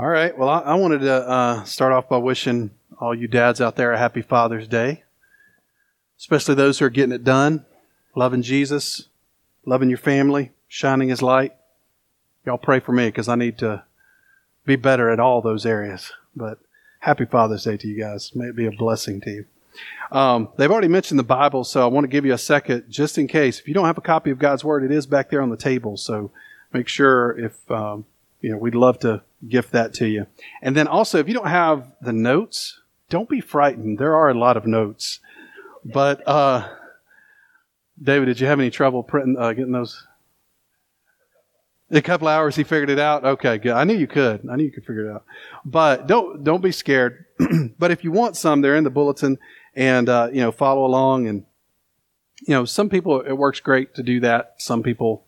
All right. Well, I, I wanted to uh, start off by wishing all you dads out there a happy Father's Day, especially those who are getting it done, loving Jesus, loving your family, shining His light. Y'all pray for me because I need to be better at all those areas. But happy Father's Day to you guys. May it be a blessing to you. Um, they've already mentioned the Bible, so I want to give you a second just in case. If you don't have a copy of God's Word, it is back there on the table. So make sure if um, you know, we'd love to gift that to you. And then also, if you don't have the notes, don't be frightened. There are a lot of notes. But, uh, David, did you have any trouble printing, uh, getting those? A couple hours he figured it out. Okay, good. I knew you could. I knew you could figure it out. But don't don't be scared. but if you want some, they're in the bulletin, and uh, you know follow along. And you know some people it works great to do that. Some people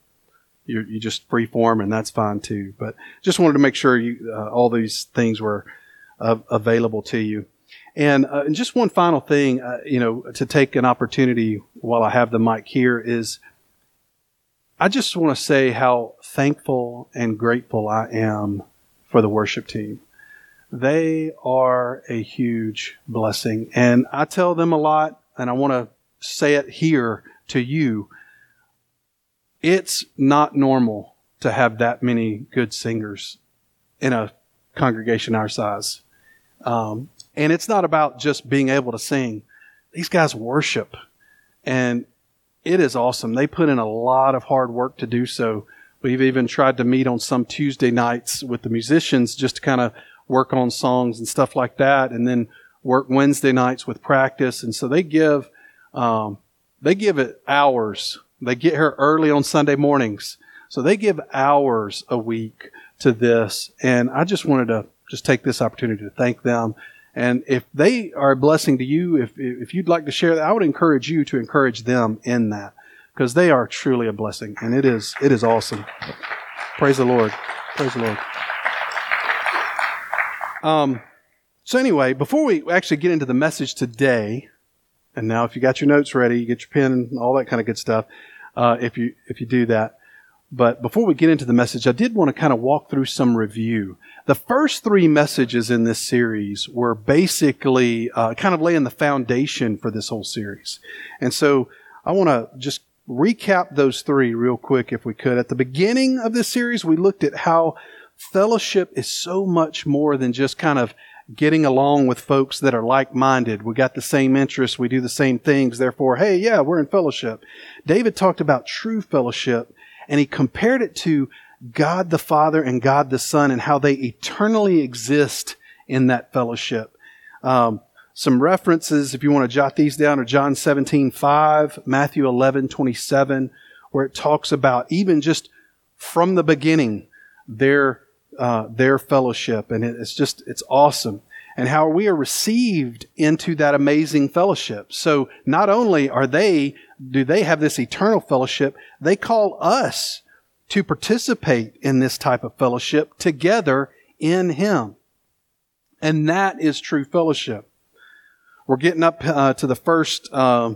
you you just free form, and that's fine too. But just wanted to make sure you uh, all these things were uh, available to you. And, uh, and just one final thing, uh, you know, to take an opportunity while I have the mic here is, I just want to say how thankful and grateful I am for the worship team. They are a huge blessing, and I tell them a lot, and I want to say it here to you it's not normal to have that many good singers in a congregation our size. Um, and it's not about just being able to sing. These guys worship and it is awesome. They put in a lot of hard work to do so. We've even tried to meet on some Tuesday nights with the musicians just to kind of work on songs and stuff like that. And then work Wednesday nights with practice. And so they give, um, they give it hours they get here early on Sunday mornings. So they give hours a week to this. And I just wanted to just take this opportunity to thank them. And if they are a blessing to you, if, if you'd like to share that, I would encourage you to encourage them in that because they are truly a blessing. And it is, it is awesome. Praise the Lord. Praise the Lord. Um, so anyway, before we actually get into the message today, and now if you got your notes ready, you get your pen and all that kind of good stuff uh, if you if you do that. But before we get into the message, I did want to kind of walk through some review. The first three messages in this series were basically uh, kind of laying the foundation for this whole series. And so I want to just recap those three real quick if we could. At the beginning of this series, we looked at how fellowship is so much more than just kind of getting along with folks that are like minded. We got the same interests. We do the same things. Therefore, hey, yeah, we're in fellowship. David talked about true fellowship and he compared it to God the Father and God the Son and how they eternally exist in that fellowship. Um, some references, if you want to jot these down, are John 17, 5, Matthew 11, 27, where it talks about even just from the beginning, their uh, their fellowship, and it's just it's awesome. And how we are received into that amazing fellowship. So not only are they do they have this eternal fellowship, they call us to participate in this type of fellowship together in Him. And that is true fellowship. We're getting up uh, to the first uh,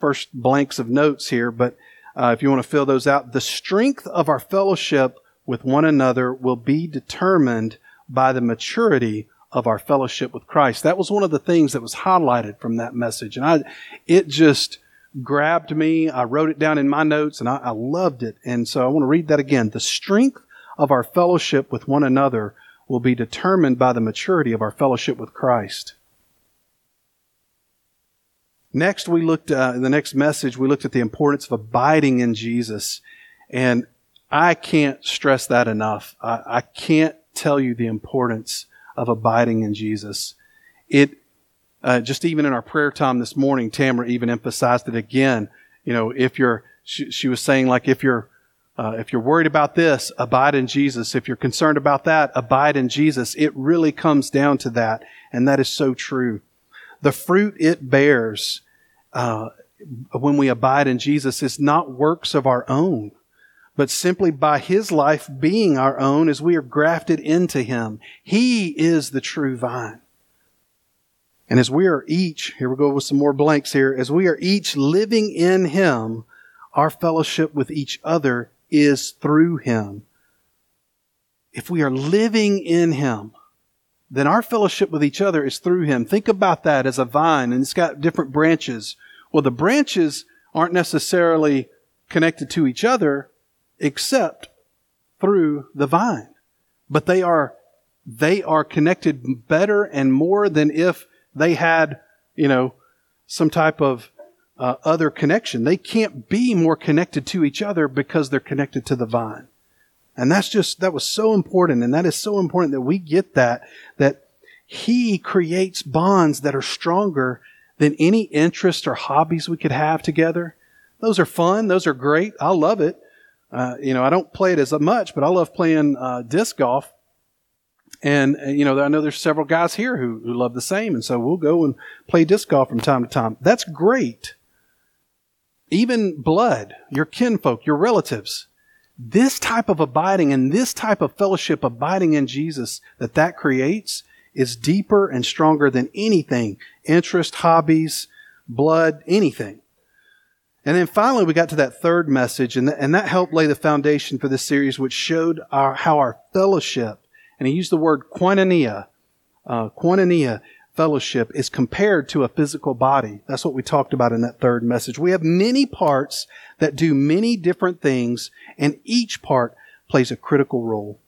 first blanks of notes here, but uh, if you want to fill those out, the strength of our fellowship with one another will be determined by the maturity of our fellowship with Christ. That was one of the things that was highlighted from that message. And I, it just grabbed me. I wrote it down in my notes and I, I loved it. And so I want to read that again. The strength of our fellowship with one another will be determined by the maturity of our fellowship with Christ. Next, we looked, uh, in the next message, we looked at the importance of abiding in Jesus. And I can't stress that enough. I, I can't tell you the importance of abiding in Jesus. It, uh, just even in our prayer time this morning, Tamara even emphasized it again. You know, if you're, she, she was saying like, if you're, uh, if you're worried about this, abide in Jesus. If you're concerned about that, abide in Jesus. It really comes down to that, and that is so true. The fruit it bears uh, when we abide in Jesus is not works of our own but simply by his life being our own as we are grafted into him. He is the true vine. And as we are each, here we go with some more blanks here, as we are each living in him, our fellowship with each other is through him. if we are living in Him, then our fellowship with each other is through Him. Think about that as a vine and it's got different branches. Well, the branches aren't necessarily connected to each other except through the vine. But they are, they are connected better and more than if they had, you know, some type of uh, other connection. They can't be more connected to each other because they're connected to the vine. And that's just, that was so important. And that is so important that we get that, that he creates bonds that are stronger than any interest or hobbies we could have together. Those are fun. Those are great. I love it. Uh, you know, I don't play it as much, but I love playing uh, disc golf. And, uh, you know, I know there's several guys here who, who love the same. And so we'll go and play disc golf from time to time. That's great. Even blood, your kinfolk, your relatives. This type of abiding and this type of fellowship abiding in Jesus that that creates is deeper and stronger than anything interest, hobbies, blood, anything. And then finally, we got to that third message, and, th- and that helped lay the foundation for this series, which showed our, how our fellowship, and he used the word koinonia, uh, koinonia, fellowship, is compared to a physical body. That's what we talked about in that third message. We have many parts that do many different things, and each part plays a critical role.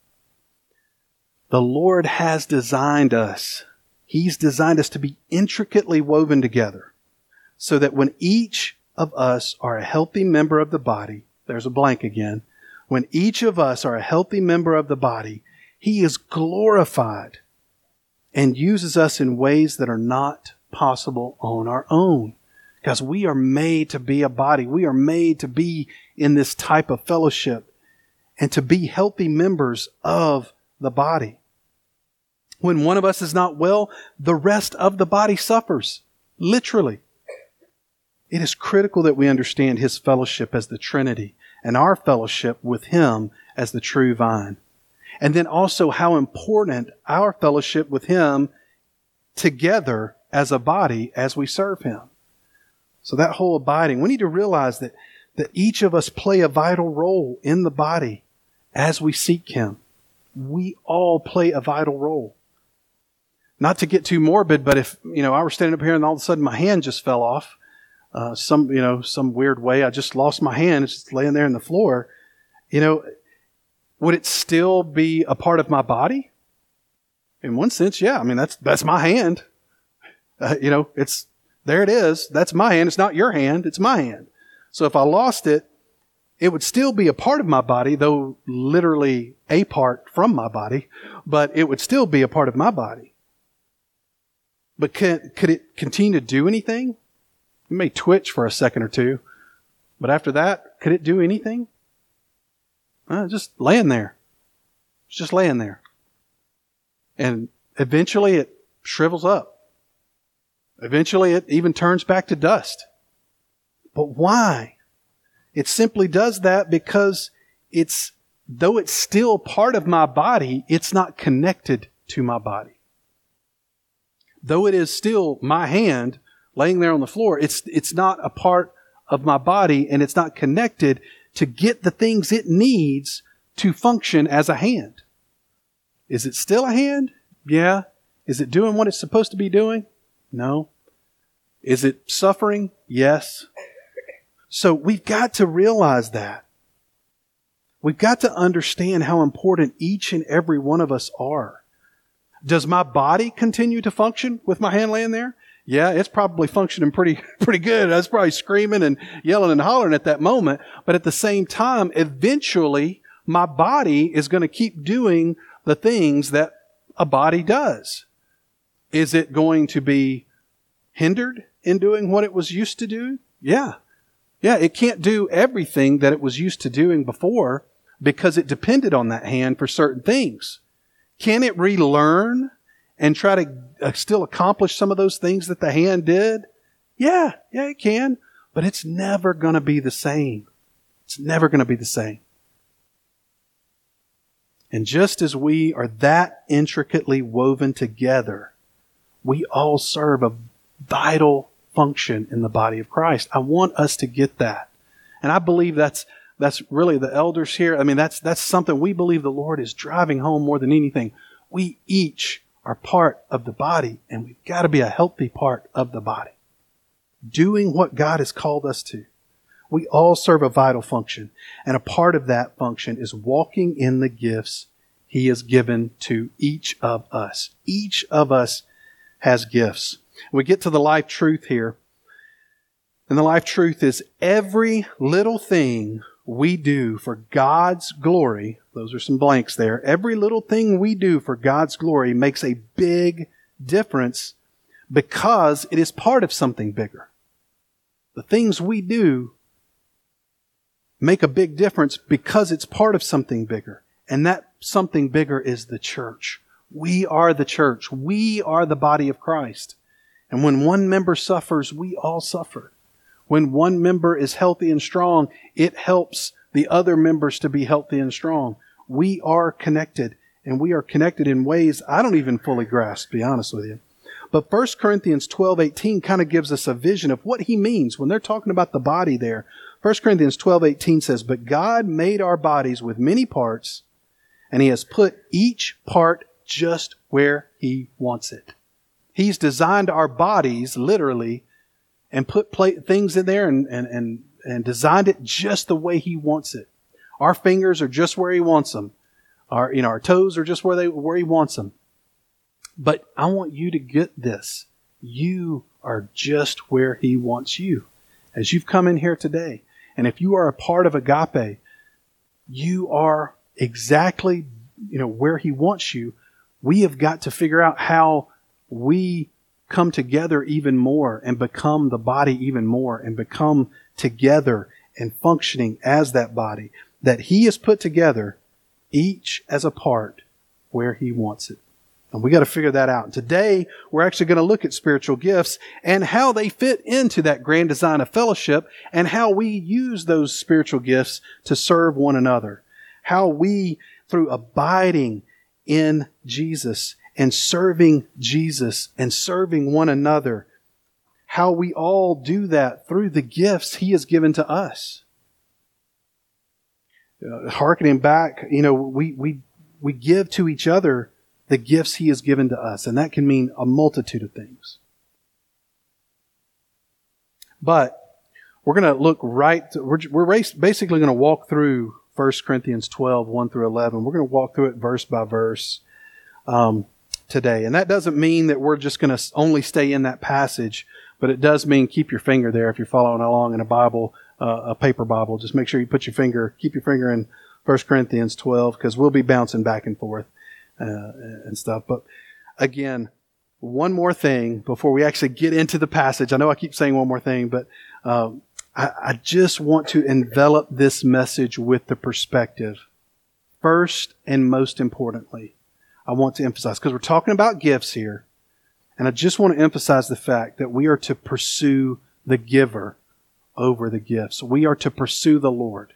The Lord has designed us. He's designed us to be intricately woven together so that when each of us are a healthy member of the body, there's a blank again. When each of us are a healthy member of the body, He is glorified and uses us in ways that are not possible on our own. Because we are made to be a body. We are made to be in this type of fellowship and to be healthy members of the body. When one of us is not well, the rest of the body suffers. Literally. It is critical that we understand His fellowship as the Trinity and our fellowship with Him as the true vine. And then also how important our fellowship with Him together as a body as we serve Him. So that whole abiding, we need to realize that, that each of us play a vital role in the body as we seek Him. We all play a vital role. Not to get too morbid, but if, you know, I were standing up here and all of a sudden my hand just fell off, uh, some, you know, some weird way, I just lost my hand, it's just laying there in the floor, you know, would it still be a part of my body? In one sense, yeah. I mean, that's, that's my hand. Uh, you know, it's, there it is. That's my hand. It's not your hand. It's my hand. So if I lost it, it would still be a part of my body, though literally a part from my body, but it would still be a part of my body. But can, could it continue to do anything? It may twitch for a second or two, but after that, could it do anything? Uh, just laying there. It's just laying there. And eventually it shrivels up. Eventually it even turns back to dust. But why? It simply does that because it's, though it's still part of my body, it's not connected to my body. Though it is still my hand laying there on the floor, it's, it's not a part of my body and it's not connected to get the things it needs to function as a hand. Is it still a hand? Yeah. Is it doing what it's supposed to be doing? No. Is it suffering? Yes. So we've got to realize that. We've got to understand how important each and every one of us are. Does my body continue to function with my hand laying there? Yeah, it's probably functioning pretty, pretty good. I was probably screaming and yelling and hollering at that moment. But at the same time, eventually my body is going to keep doing the things that a body does. Is it going to be hindered in doing what it was used to do? Yeah. Yeah, it can't do everything that it was used to doing before because it depended on that hand for certain things. Can it relearn and try to uh, still accomplish some of those things that the hand did? Yeah, yeah, it can, but it's never going to be the same. It's never going to be the same. And just as we are that intricately woven together, we all serve a vital function in the body of Christ. I want us to get that. And I believe that's That's really the elders here. I mean, that's, that's something we believe the Lord is driving home more than anything. We each are part of the body and we've got to be a healthy part of the body. Doing what God has called us to. We all serve a vital function and a part of that function is walking in the gifts he has given to each of us. Each of us has gifts. We get to the life truth here. And the life truth is every little thing we do for God's glory, those are some blanks there, every little thing we do for God's glory makes a big difference because it is part of something bigger. The things we do make a big difference because it's part of something bigger. And that something bigger is the church. We are the church. We are the body of Christ. And when one member suffers, we all suffer. When one member is healthy and strong, it helps the other members to be healthy and strong. We are connected, and we are connected in ways I don't even fully grasp, to be honest with you. But 1 Corinthians 12, 18 kind of gives us a vision of what he means when they're talking about the body there. 1 Corinthians 12, 18 says, But God made our bodies with many parts, and he has put each part just where he wants it. He's designed our bodies literally and put things in there and, and, and, and designed it just the way he wants it. Our fingers are just where he wants them. Our, you know, our toes are just where they, where he wants them. But I want you to get this. You are just where he wants you. As you've come in here today, and if you are a part of agape, you are exactly, you know, where he wants you. We have got to figure out how we come together even more and become the body even more and become together and functioning as that body that He has put together, each as a part where He wants it. And we got to figure that out. Today, we're actually going to look at spiritual gifts and how they fit into that grand design of fellowship and how we use those spiritual gifts to serve one another. How we, through abiding in Jesus and serving Jesus and serving one another. How we all do that through the gifts He has given to us. Uh, harkening back, you know, we, we, we give to each other the gifts He has given to us, and that can mean a multitude of things. But we're going to look right, to, we're, we're basically going to walk through 1 Corinthians 12, 1 through 11. We're going to walk through it verse by verse. Um, today. And that doesn't mean that we're just going to only stay in that passage, but it does mean keep your finger there if you're following along in a Bible, uh, a paper Bible. Just make sure you put your finger, keep your finger in 1 Corinthians 12 because we'll be bouncing back and forth uh, and stuff. But again, one more thing before we actually get into the passage. I know I keep saying one more thing, but um, I, I just want to envelop this message with the perspective. First and most importantly, I want to emphasize because we're talking about gifts here. And I just want to emphasize the fact that we are to pursue the giver over the gifts. We are to pursue the Lord.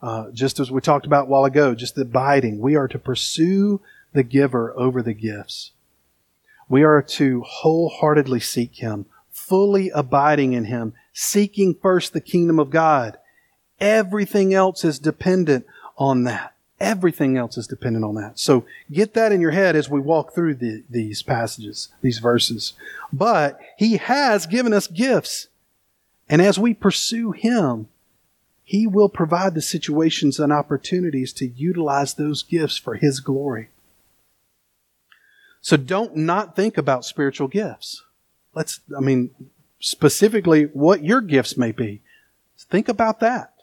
Uh, just as we talked about a while ago, just abiding. We are to pursue the giver over the gifts. We are to wholeheartedly seek Him, fully abiding in Him, seeking first the kingdom of God. Everything else is dependent on that. Everything else is dependent on that. So get that in your head as we walk through the, these passages, these verses. But He has given us gifts. And as we pursue Him, He will provide the situations and opportunities to utilize those gifts for His glory. So don't not think about spiritual gifts. Let's, I mean, specifically what your gifts may be. Think about that.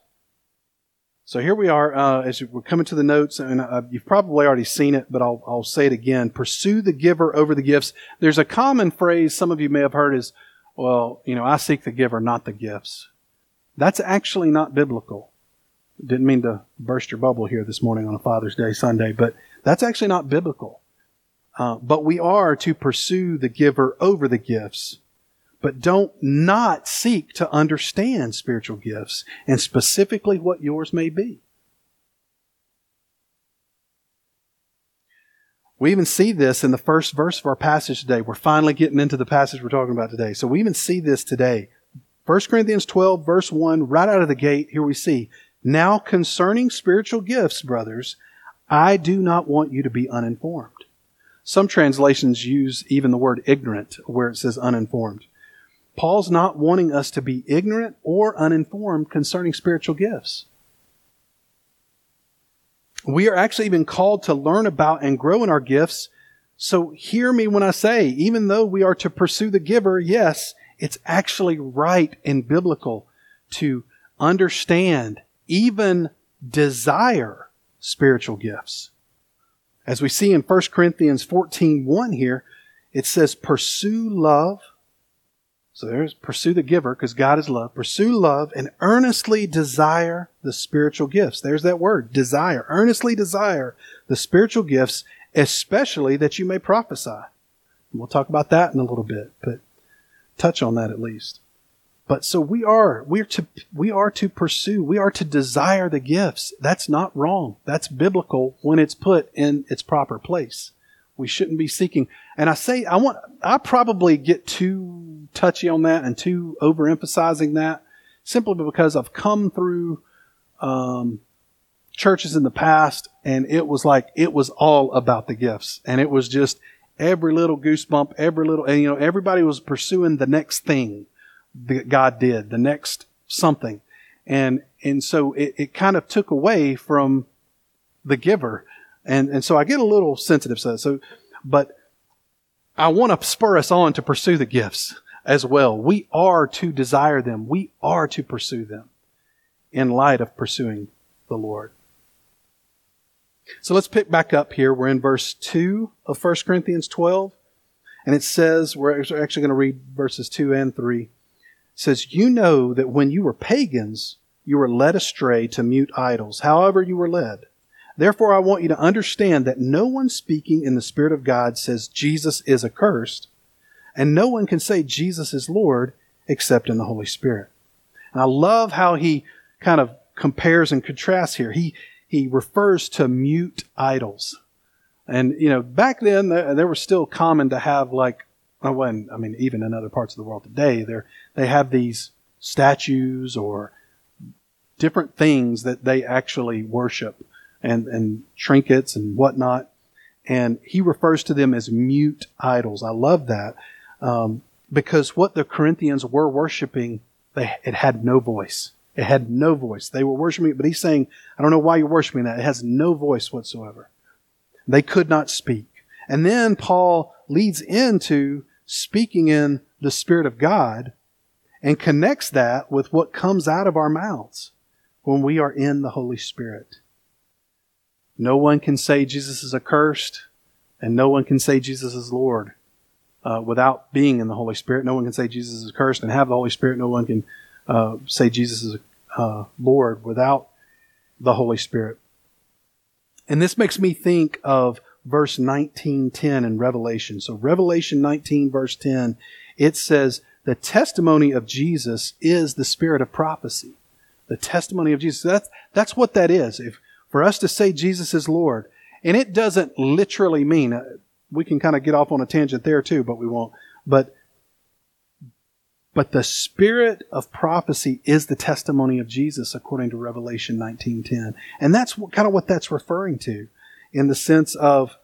So here we are, uh, as we're coming to the notes, and uh, you've probably already seen it, but I'll, I'll say it again. Pursue the giver over the gifts. There's a common phrase some of you may have heard is, well, you know, I seek the giver, not the gifts. That's actually not biblical. Didn't mean to burst your bubble here this morning on a Father's Day Sunday, but that's actually not biblical. Uh, but we are to pursue the giver over the gifts but don't not seek to understand spiritual gifts and specifically what yours may be. We even see this in the first verse of our passage today. We're finally getting into the passage we're talking about today. So we even see this today. 1 Corinthians 12, verse 1, right out of the gate, here we see Now concerning spiritual gifts, brothers, I do not want you to be uninformed. Some translations use even the word ignorant where it says uninformed. Paul's not wanting us to be ignorant or uninformed concerning spiritual gifts. We are actually even called to learn about and grow in our gifts. So hear me when I say, even though we are to pursue the giver, yes, it's actually right and biblical to understand, even desire spiritual gifts. As we see in 1 Corinthians 14 1 here, it says, Pursue love. So there's pursue the giver because God is love. Pursue love and earnestly desire the spiritual gifts. There's that word, desire. Earnestly desire the spiritual gifts, especially that you may prophesy. And we'll talk about that in a little bit, but touch on that at least. But so we are, we are to, we are to pursue, we are to desire the gifts. That's not wrong. That's biblical when it's put in its proper place. We shouldn't be seeking. And I say, I want, I probably get too touchy on that and too overemphasizing that simply because I've come through, um, churches in the past and it was like, it was all about the gifts and it was just every little goosebump, every little, and you know, everybody was pursuing the next thing that God did, the next something. And, and so it, it kind of took away from the giver. And, and so I get a little sensitive. So, but I want to spur us on to pursue the gifts as well. We are to desire them. We are to pursue them in light of pursuing the Lord. So let's pick back up here. We're in verse 2 of 1 Corinthians 12. And it says, we're actually going to read verses 2 and 3 says, You know that when you were pagans, you were led astray to mute idols, however you were led. Therefore, I want you to understand that no one speaking in the Spirit of God says Jesus is accursed, and no one can say Jesus is Lord except in the Holy Spirit. And I love how he kind of compares and contrasts here. He, he refers to mute idols. And, you know, back then, there, was still common to have like oh, when I mean, even in other parts of the world today, they have these statues or different things that they actually worship and, and trinkets and whatnot. And he refers to them as mute idols. I love that um, because what the Corinthians were worshiping, they, it had no voice. It had no voice. They were worshiping it, but he's saying, I don't know why you're worshiping that. It has no voice whatsoever. They could not speak. And then Paul leads into speaking in the Spirit of God and connects that with what comes out of our mouths when we are in the Holy Spirit. No one can say Jesus is accursed, and no one can say Jesus is Lord uh, without being in the Holy Spirit. No one can say Jesus is cursed and have the Holy Spirit. No one can uh, say Jesus is uh, Lord without the Holy Spirit. And this makes me think of verse 19:10 in Revelation. So Revelation 19 verse 10, it says the testimony of Jesus is the spirit of prophecy. The testimony of Jesus. That's that's what that is. If for us to say Jesus is Lord, and it doesn't literally mean uh, we can kind of get off on a tangent there too, but we won't. But but the spirit of prophecy is the testimony of Jesus according to Revelation 19:10. And that's what, kind of what that's referring to in the sense of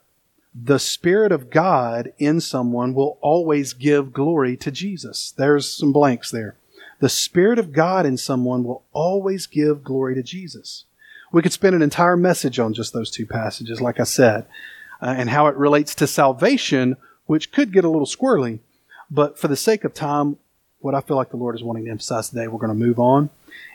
the Spirit of God in someone will always give glory to Jesus. There's some blanks there. The Spirit of God in someone will always give glory to Jesus. We could spend an entire message on just those two passages, like I said, uh, and how it relates to salvation, which could get a little squirrely. But for the sake of time, what I feel like the Lord is wanting to emphasize today, we're going to move on.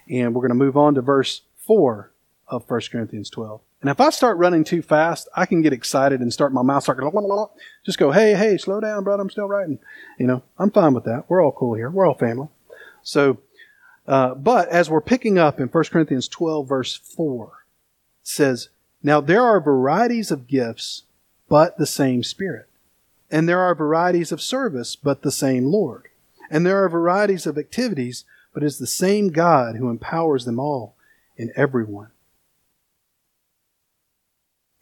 And we're going to move on to verse 4 of 1 Corinthians 12. And if I start running too fast, I can get excited and start my mouth start blah, just go, hey, hey, slow down, brother. I'm still writing. You know, I'm fine with that. We're all cool here. We're all family. So, uh, but as we're picking up in 1 Corinthians 12 verse 4, it says, Now there are varieties of gifts, but the same Spirit. And there are varieties of service, but the same Lord. And there are varieties of activities, but it is the same God who empowers them all in everyone.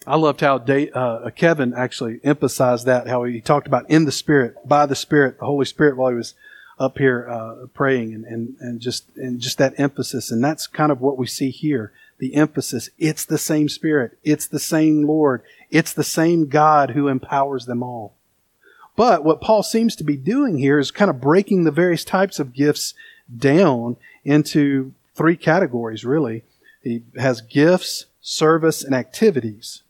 I loved how Dave, uh, Kevin actually emphasized that, how he talked about in the Spirit, by the Spirit, the Holy Spirit, while he was up here uh, praying and, and, and just and just that emphasis. And that's kind of what we see here. The emphasis. It's the same Spirit. It's the same Lord. It's the same God who empowers them all. But what Paul seems to be doing here is kind of breaking the various types of gifts down into three categories, really. He has gifts, service, and activities.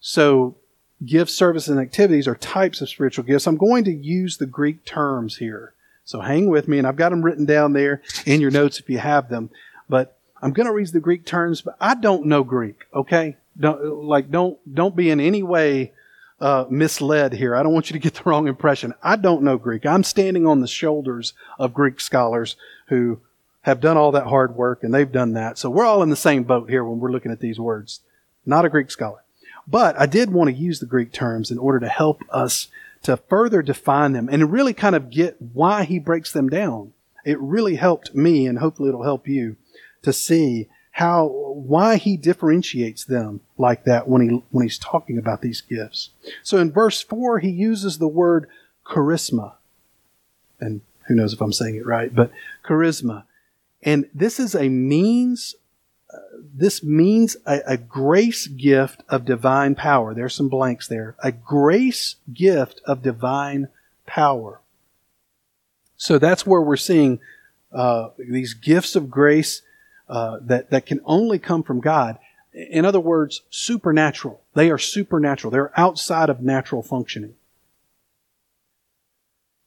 So, gifts, service, and activities are types of spiritual gifts. I'm going to use the Greek terms here. So hang with me, and I've got them written down there in your notes if you have them. But I'm going to read the Greek terms, but I don't know Greek. Okay, don't like don't don't be in any way uh, misled here. I don't want you to get the wrong impression. I don't know Greek. I'm standing on the shoulders of Greek scholars who have done all that hard work, and they've done that. So we're all in the same boat here when we're looking at these words. Not a Greek scholar. But I did want to use the Greek terms in order to help us to further define them and really kind of get why he breaks them down. It really helped me, and hopefully it'll help you, to see how why he differentiates them like that when he when he's talking about these gifts. So in verse four, he uses the word charisma, and who knows if I'm saying it right, but charisma, and this is a means this means a, a, grace gift of divine power. There's some blanks there. A grace gift of divine power. So that's where we're seeing uh, these gifts of grace uh, that, that can only come from God. In other words, supernatural. They are supernatural. They're outside of natural functioning.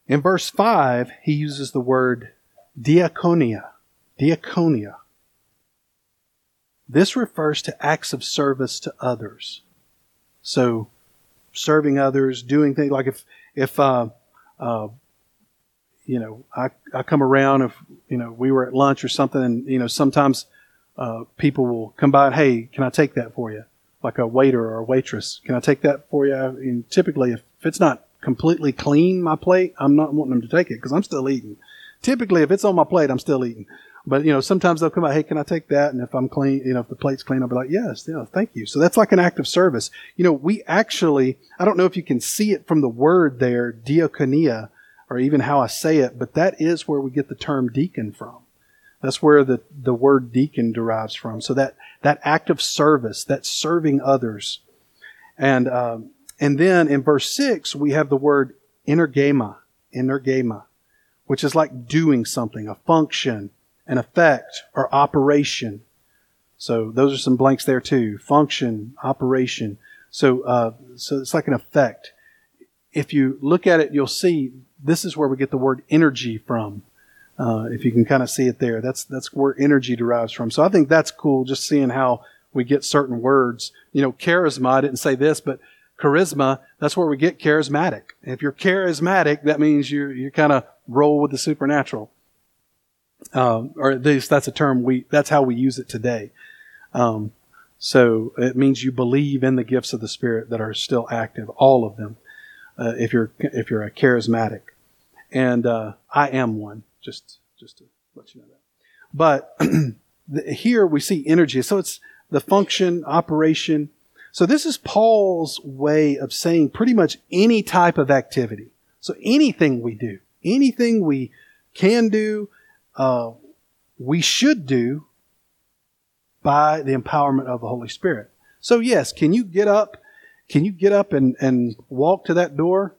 In verse 5, he uses the word diaconia. Diaconia. This refers to acts of service to others. So, serving others, doing things like if if uh, uh, you know I I come around if you know we were at lunch or something, and you know sometimes uh, people will come by and hey, can I take that for you? Like a waiter or a waitress, can I take that for you? And typically, if, if it's not completely clean, my plate, I'm not wanting them to take it because I'm still eating. Typically, if it's on my plate, I'm still eating. But you know, sometimes they'll come out, hey, can I take that? And if I'm clean, you know, if the plate's clean, I'll be like, yes, yeah, thank you. So that's like an act of service. You know, we actually, I don't know if you can see it from the word there, diaconia, or even how I say it, but that is where we get the term deacon from. That's where the, the word deacon derives from. So that, that act of service, that serving others. And, um, and then in verse six, we have the word energema, energema, which is like doing something, a function, an effect or operation. So those are some blanks there too. Function, operation. So, uh, so it's like an effect. If you look at it, you'll see this is where we get the word energy from. Uh, if you can kind of see it there, that's that's where energy derives from. So I think that's cool, just seeing how we get certain words. You know, charisma. I didn't say this, but charisma. That's where we get charismatic. if you're charismatic, that means you you kind of roll with the supernatural um, or at least that's a term we that's how we use it today. Um, so it means you believe in the gifts of the Spirit that are still active, all of them. Uh, if you're if you're a charismatic, and uh, I am one, just just to let you know that. But here we see energy, so it's the function, operation. So this is Paul's way of saying pretty much any type of activity. So anything we do, anything we can do, uh, we should do by the empowerment of the Holy Spirit. So yes, can you get up? Can you get up and, and walk to that door?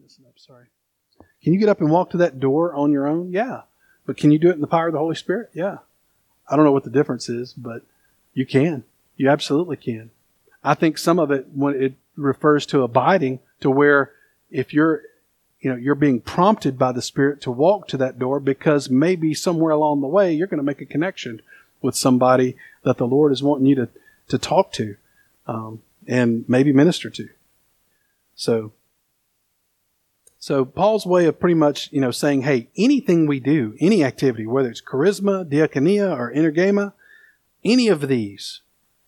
Messing up. Sorry. Can you get up and walk to that door on your own? Yeah. But can you do it in the power of the Holy Spirit? Yeah. I don't know what the difference is, but you can. You absolutely can. I think some of it when it refers to abiding to where if you're you know, you're being prompted by the Spirit to walk to that door because maybe somewhere along the way you're going to make a connection with somebody that the Lord is wanting you to, to talk to um, and maybe minister to. So, so Paul's way of pretty much, you know, saying, hey, anything we do, any activity, whether it's charisma, diaconia, or energema, any of these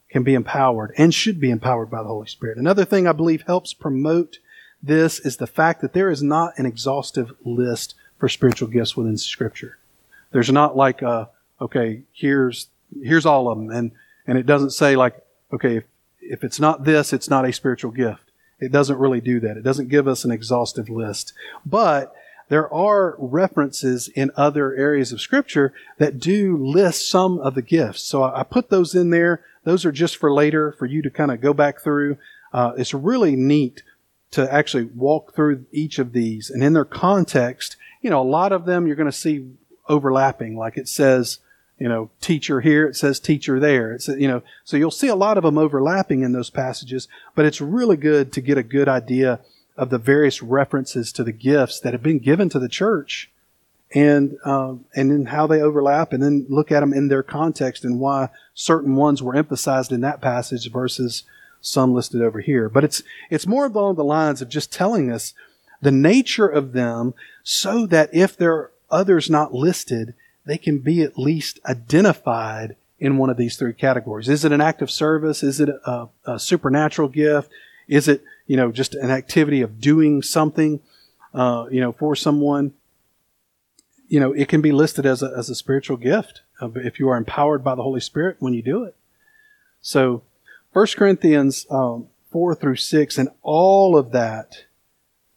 can be empowered and should be empowered by the Holy Spirit. Another thing I believe helps promote this is the fact that there is not an exhaustive list for spiritual gifts within Scripture. There's not like, uh, okay, here's here's all of them, and and it doesn't say like, okay, if, if it's not this, it's not a spiritual gift. It doesn't really do that. It doesn't give us an exhaustive list. But there are references in other areas of Scripture that do list some of the gifts. So I put those in there. Those are just for later for you to kind of go back through. Uh, it's really neat to actually walk through each of these and in their context. You know, a lot of them you're going to see overlapping, like it says, you know, teacher here, it says teacher there. It's, you know, so you'll see a lot of them overlapping in those passages, but it's really good to get a good idea of the various references to the gifts that have been given to the church and, um, and then how they overlap and then look at them in their context and why certain ones were emphasized in that passage versus some listed over here. But it's, it's more along the lines of just telling us the nature of them so that if there are others not listed, they can be at least identified in one of these three categories. Is it an act of service? Is it a, a supernatural gift? Is it, you know, just an activity of doing something, uh, you know, for someone? You know, it can be listed as a, as a spiritual gift if you are empowered by the Holy Spirit when you do it. So, 1 Corinthians um, 4 through 6 and all of that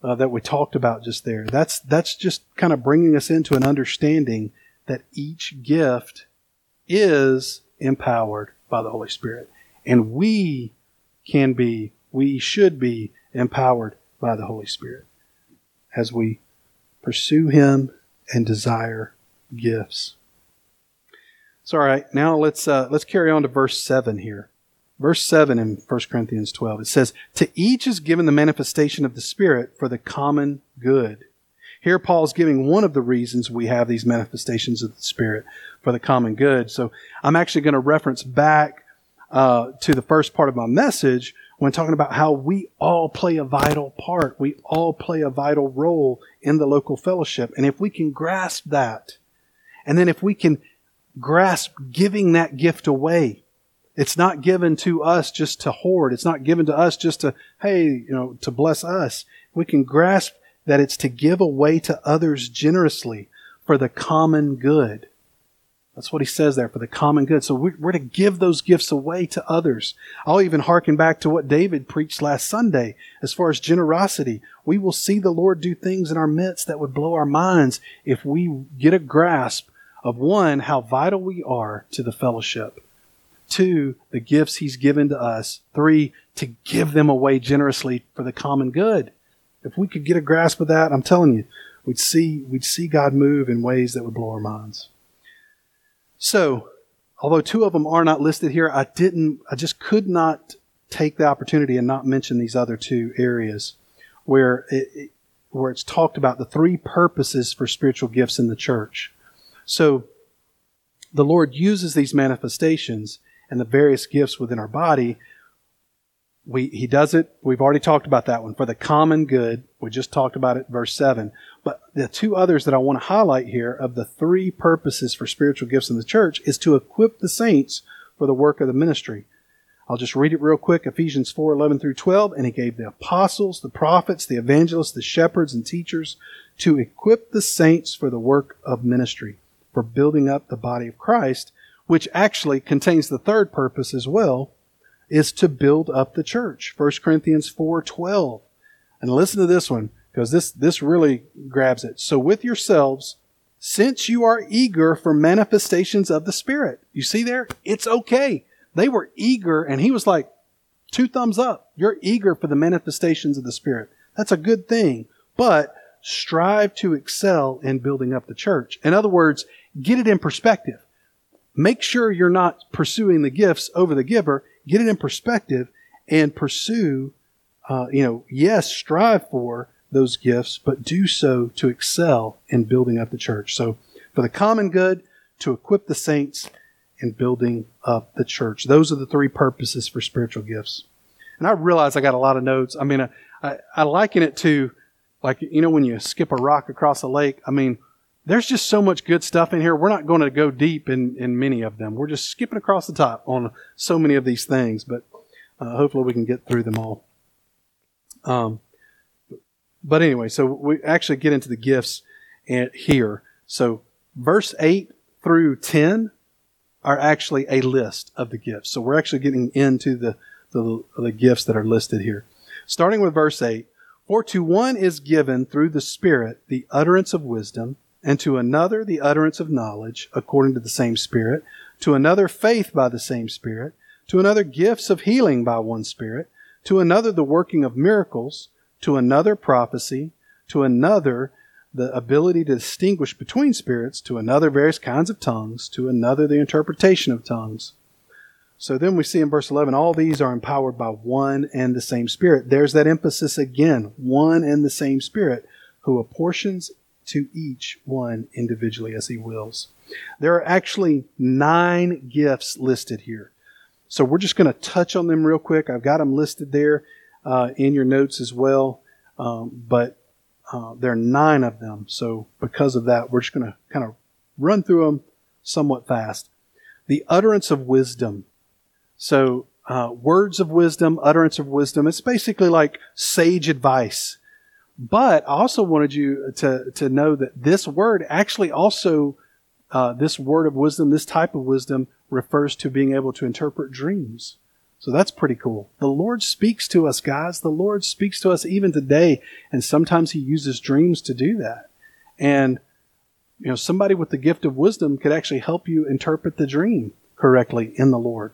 uh, that we talked about just there, that's, that's just kind of bringing us into an understanding that each gift is empowered by the Holy Spirit. And we can be, we should be empowered by the Holy Spirit as we pursue Him and desire gifts. So, all right, now let's uh, let's carry on to verse seven here. Verse seven in 1 Corinthians twelve. It says, "To each is given the manifestation of the Spirit for the common good." Here, Paul's giving one of the reasons we have these manifestations of the Spirit for the common good. So I'm actually going to reference back uh, to the first part of my message when talking about how we all play a vital part. We all play a vital role in the local fellowship. And if we can grasp that, and then if we can grasp giving that gift away, it's not given to us just to hoard. It's not given to us just to, hey, you know, to bless us. We can grasp that it's to give away to others generously for the common good. That's what he says there, for the common good. So we're, to give those gifts away to others. I'll even hearken back to what David preached last Sunday as far as generosity. We will see the Lord do things in our midst that would blow our minds if we get a grasp of one, how vital we are to the fellowship. Two, the gifts he's given to us. Three, to give them away generously for the common good. If we could get a grasp of that, I'm telling you, we'd see, we'd see God move in ways that would blow our minds. So, although two of them are not listed here, I didn't, I just could not take the opportunity and not mention these other two areas where it, where it's talked about the three purposes for spiritual gifts in the church. So, the Lord uses these manifestations and the various gifts within our body we, he does it. We've already talked about that one for the common good. We just talked about it, verse 7. But the two others that I want to highlight here of the three purposes for spiritual gifts in the church is to equip the saints for the work of the ministry. I'll just read it real quick. Ephesians 4, 11 through 12. And he gave the apostles, the prophets, the evangelists, the shepherds, and teachers to equip the saints for the work of ministry, for building up the body of Christ, which actually contains the third purpose as well, is to build up the church. 1 Corinthians 4:12. And listen to this one because this this really grabs it. So with yourselves since you are eager for manifestations of the spirit. You see there? It's okay. They were eager and he was like two thumbs up. You're eager for the manifestations of the spirit. That's a good thing. But strive to excel in building up the church. In other words, get it in perspective. Make sure you're not pursuing the gifts over the giver get it in perspective and pursue, uh, you know, yes, strive for those gifts, but do so to excel in building up the church. So for the common good, to equip the saints in building up the church. Those are the three purposes for spiritual gifts. And I realize I got a lot of notes. I mean, I, I, I liken it to like, you know, when you skip a rock across a lake. I mean, there's just so much good stuff in here. We're not going to go deep in, in many of them. We're just skipping across the top on so many of these things, but uh, hopefully we can get through them all. Um, but anyway, so we actually get into the gifts here. So verse 8 through 10 are actually a list of the gifts. So we're actually getting into the, the, the gifts that are listed here. Starting with verse 8, For to one is given through the Spirit the utterance of wisdom, and to another the utterance of knowledge, according to the same Spirit, to another faith by the same Spirit, to another gifts of healing by one Spirit, to another the working of miracles, to another prophecy, to another the ability to distinguish between spirits, to another various kinds of tongues, to another the interpretation of tongues. So then we see in verse 11, all these are empowered by one and the same Spirit. There's that emphasis again one and the same Spirit who apportions to each one individually as he wills. There are actually nine gifts listed here. So we're just going to touch on them real quick. I've got them listed there uh, in your notes as well. Um, but uh, there are nine of them. So because of that, we're just going to kind of run through them somewhat fast. The utterance of wisdom. So uh, words of wisdom, utterance of wisdom. It's basically like sage advice. But I also wanted you to, to know that this word actually also, uh, this word of wisdom, this type of wisdom refers to being able to interpret dreams. So that's pretty cool. The Lord speaks to us, guys. The Lord speaks to us even today, and sometimes He uses dreams to do that. And, you know, somebody with the gift of wisdom could actually help you interpret the dream correctly in the Lord.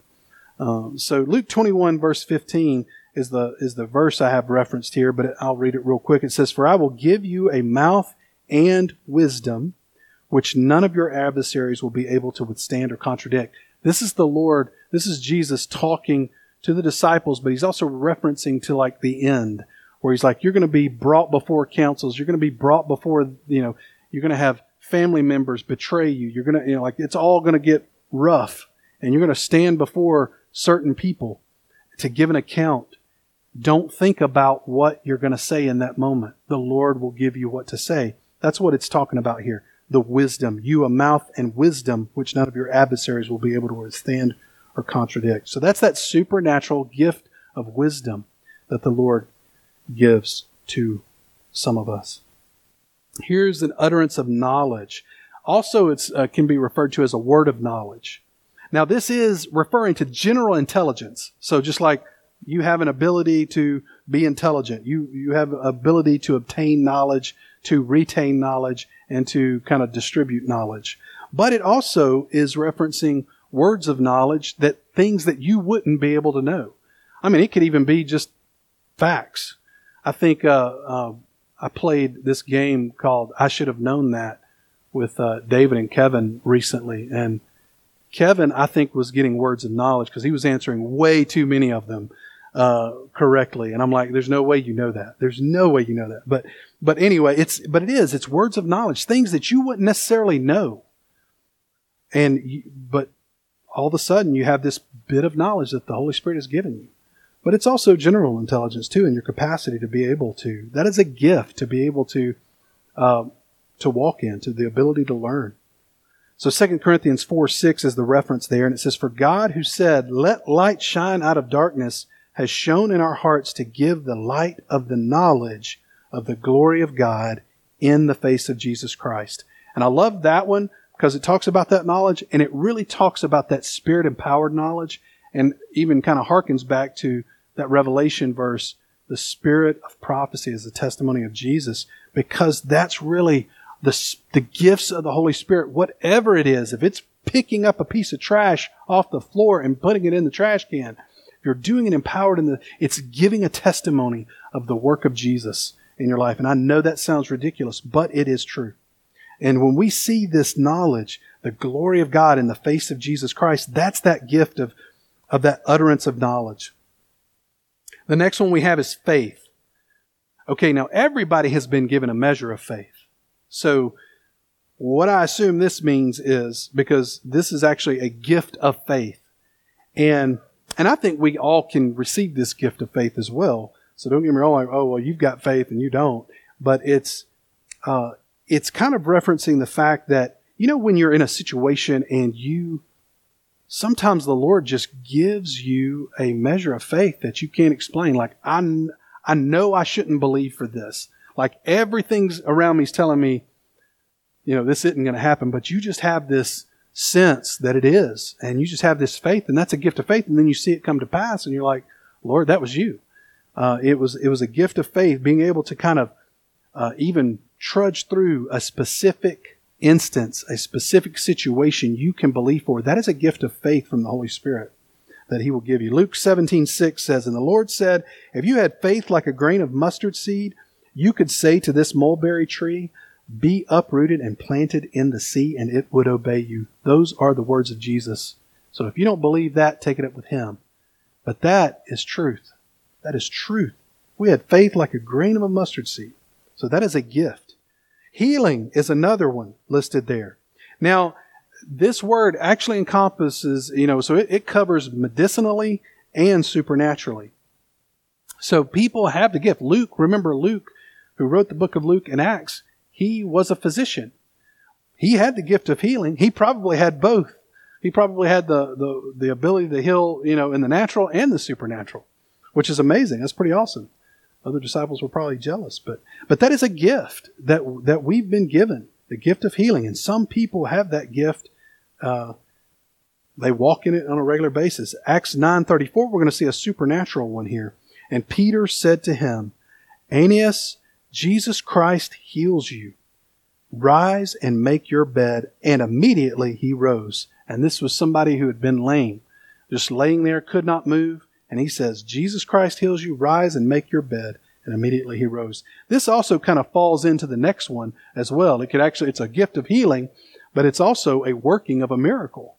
Um, so Luke 21 verse 15 is the is the verse I have referenced here, but I'll read it real quick. It says, "For I will give you a mouth and wisdom, which none of your adversaries will be able to withstand or contradict." This is the Lord. This is Jesus talking to the disciples, but he's also referencing to like the end, where he's like, "You're going to be brought before councils. You're going to be brought before you know. You're going to have family members betray you. You're going to you know like it's all going to get rough, and you're going to stand before certain people to give an account don't think about what you're going to say in that moment. The Lord will give you what to say. That's what it's talking about here. The wisdom. You a mouth and wisdom, which none of your adversaries will be able to withstand or contradict. So that's that supernatural gift of wisdom that the Lord gives to some of us. Here's an utterance of knowledge. Also, it uh, can be referred to as a word of knowledge. Now, this is referring to general intelligence. So just like you have an ability to be intelligent. You, you have ability to obtain knowledge, to retain knowledge, and to kind of distribute knowledge. But it also is referencing words of knowledge that things that you wouldn't be able to know. I mean, it could even be just facts. I think uh, uh, I played this game called I Should Have Known That with uh, David and Kevin recently. And Kevin, I think, was getting words of knowledge because he was answering way too many of them uh, correctly. And I'm like, there's no way you know that. There's no way you know that. But, but anyway, it's, but it is, it's words of knowledge, things that you wouldn't necessarily know. And, you, but all of a sudden you have this bit of knowledge that the Holy Spirit has given you. But it's also general intelligence too, and your capacity to be able to. That is a gift to be able to, uh, to walk in, to the ability to learn. So 2 Corinthians 4 6 is the reference there, and it says, For God who said, Let light shine out of darkness, has shone in our hearts to give the light of the knowledge of the glory of God in the face of Jesus Christ. And I love that one because it talks about that knowledge and it really talks about that spirit empowered knowledge and even kind of harkens back to that Revelation verse, the spirit of prophecy is the testimony of Jesus, because that's really the, the gifts of the Holy Spirit, whatever it is, if it's picking up a piece of trash off the floor and putting it in the trash can, you're doing it empowered in the, it's giving a testimony of the work of Jesus in your life. And I know that sounds ridiculous, but it is true. And when we see this knowledge, the glory of God in the face of Jesus Christ, that's that gift of, of that utterance of knowledge. The next one we have is faith. Okay, now everybody has been given a measure of faith. So what I assume this means is because this is actually a gift of faith. And and I think we all can receive this gift of faith as well. So don't get me wrong, like, oh, well, you've got faith and you don't. But it's, uh, it's kind of referencing the fact that, you know, when you're in a situation and you, sometimes the Lord just gives you a measure of faith that you can't explain. Like, I, I know I shouldn't believe for this. Like, everything's around me is telling me, you know, this isn't going to happen, but you just have this sense that it is. And you just have this faith, and that's a gift of faith. And then you see it come to pass, and you're like, Lord, that was you. Uh, it was it was a gift of faith, being able to kind of uh, even trudge through a specific instance, a specific situation you can believe for. That is a gift of faith from the Holy Spirit that He will give you. Luke 17, 6 says, And the Lord said, If you had faith like a grain of mustard seed, you could say to this mulberry tree, Be uprooted and planted in the sea, and it would obey you. Those are the words of Jesus. So if you don't believe that, take it up with Him. But that is truth. That is truth. We had faith like a grain of a mustard seed. So that is a gift. Healing is another one listed there. Now, this word actually encompasses, you know, so it, it covers medicinally and supernaturally. So people have the gift. Luke, remember Luke, who wrote the book of Luke and Acts, he was a physician. He had the gift of healing. He probably had both. He probably had the, the, the ability to heal, you know, in the natural and the supernatural, which is amazing. That's pretty awesome. Other disciples were probably jealous, but, but that is a gift that, that we've been given, the gift of healing. And some people have that gift. Uh, they walk in it on a regular basis. Acts 9.34, we're going to see a supernatural one here. And Peter said to him, Aeneas, Jesus Christ heals you. Rise and make your bed. And immediately he rose. And this was somebody who had been lame, just laying there, could not move. And he says, Jesus Christ heals you. Rise and make your bed. And immediately he rose. This also kind of falls into the next one as well. It could actually, it's a gift of healing, but it's also a working of a miracle.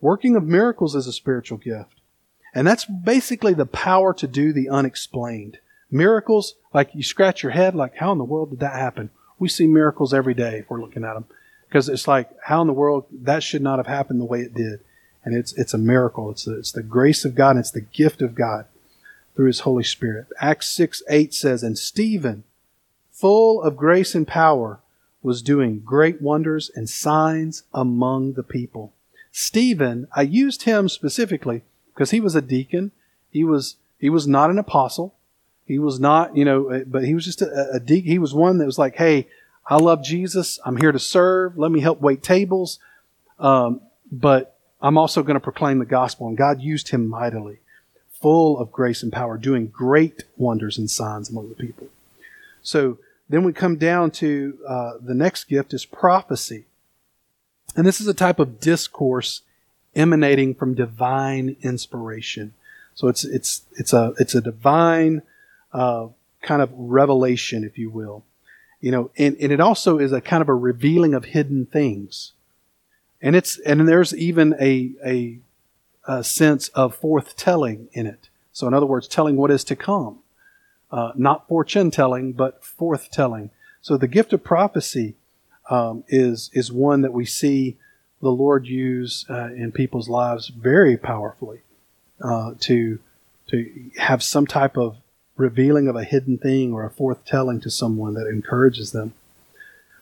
Working of miracles is a spiritual gift. And that's basically the power to do the unexplained. Miracles, like you scratch your head, like, how in the world did that happen? We see miracles every day if we're looking at them. Because it's like, how in the world, that should not have happened the way it did. And it's, it's a miracle. It's the, it's the grace of God and it's the gift of God through His Holy Spirit. Acts 6 8 says, And Stephen, full of grace and power, was doing great wonders and signs among the people. Stephen, I used him specifically because he was a deacon. He was, he was not an apostle. He was not, you know, but he was just a, a deacon. He was one that was like, hey, I love Jesus. I'm here to serve. Let me help wait tables. Um, but I'm also going to proclaim the gospel. And God used him mightily, full of grace and power, doing great wonders and signs among the people. So then we come down to uh, the next gift is prophecy. And this is a type of discourse emanating from divine inspiration. So it's, it's, it's a, it's a divine uh, kind of revelation, if you will. You know, and, and it also is a kind of a revealing of hidden things. And it's and there's even a, a, a sense of forthtelling in it. So in other words, telling what is to come, uh, not fortune telling, but forthtelling. So the gift of prophecy um, is is one that we see the Lord use uh, in people's lives very powerfully uh, to to have some type of revealing of a hidden thing or a forthtelling to someone that encourages them.